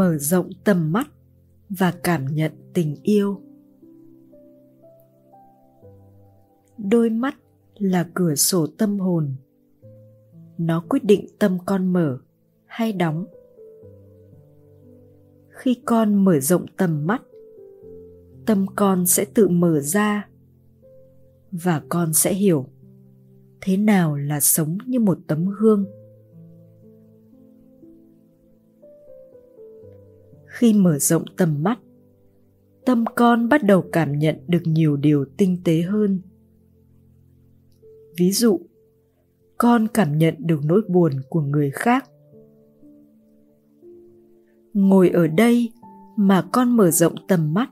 mở rộng tầm mắt và cảm nhận tình yêu. Đôi mắt là cửa sổ tâm hồn. Nó quyết định tâm con mở hay đóng. Khi con mở rộng tầm mắt, tâm con sẽ tự mở ra và con sẽ hiểu thế nào là sống như một tấm gương. Khi mở rộng tầm mắt. Tâm con bắt đầu cảm nhận được nhiều điều tinh tế hơn. Ví dụ, con cảm nhận được nỗi buồn của người khác. Ngồi ở đây mà con mở rộng tầm mắt,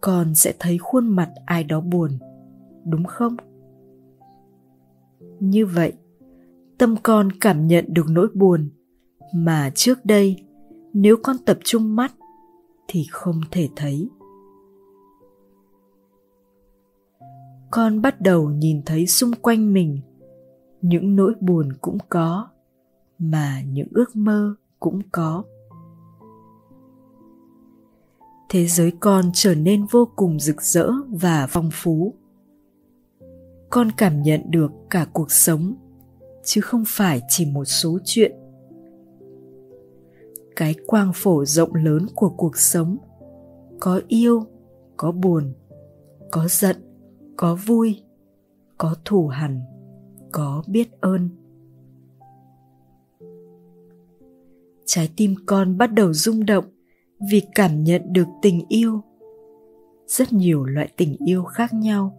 con sẽ thấy khuôn mặt ai đó buồn, đúng không? Như vậy, tâm con cảm nhận được nỗi buồn mà trước đây nếu con tập trung mắt thì không thể thấy. Con bắt đầu nhìn thấy xung quanh mình, những nỗi buồn cũng có mà những ước mơ cũng có. Thế giới con trở nên vô cùng rực rỡ và phong phú. Con cảm nhận được cả cuộc sống, chứ không phải chỉ một số chuyện cái quang phổ rộng lớn của cuộc sống. Có yêu, có buồn, có giận, có vui, có thù hằn, có biết ơn. Trái tim con bắt đầu rung động vì cảm nhận được tình yêu. Rất nhiều loại tình yêu khác nhau.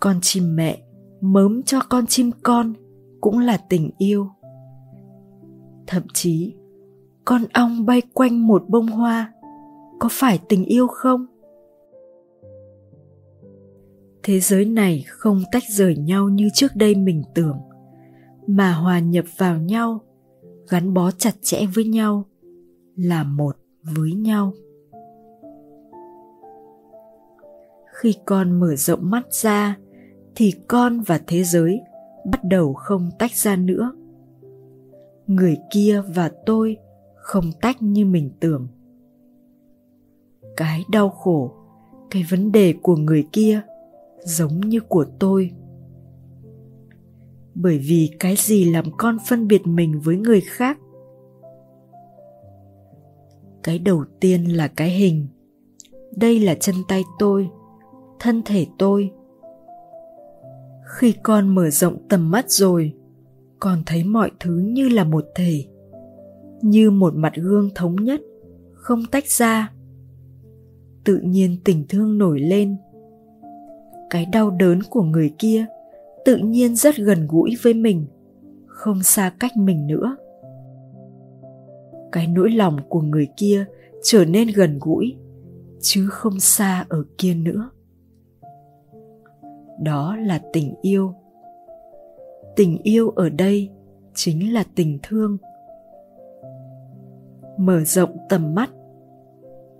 Con chim mẹ mớm cho con chim con cũng là tình yêu thậm chí con ong bay quanh một bông hoa có phải tình yêu không? Thế giới này không tách rời nhau như trước đây mình tưởng, mà hòa nhập vào nhau, gắn bó chặt chẽ với nhau là một với nhau. Khi con mở rộng mắt ra, thì con và thế giới bắt đầu không tách ra nữa người kia và tôi không tách như mình tưởng. Cái đau khổ, cái vấn đề của người kia giống như của tôi. Bởi vì cái gì làm con phân biệt mình với người khác? Cái đầu tiên là cái hình. Đây là chân tay tôi, thân thể tôi. Khi con mở rộng tầm mắt rồi con thấy mọi thứ như là một thể, như một mặt gương thống nhất, không tách ra. Tự nhiên tình thương nổi lên. Cái đau đớn của người kia tự nhiên rất gần gũi với mình, không xa cách mình nữa. Cái nỗi lòng của người kia trở nên gần gũi, chứ không xa ở kia nữa. Đó là tình yêu tình yêu ở đây chính là tình thương. Mở rộng tầm mắt,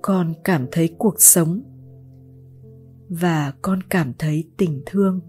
con cảm thấy cuộc sống và con cảm thấy tình thương.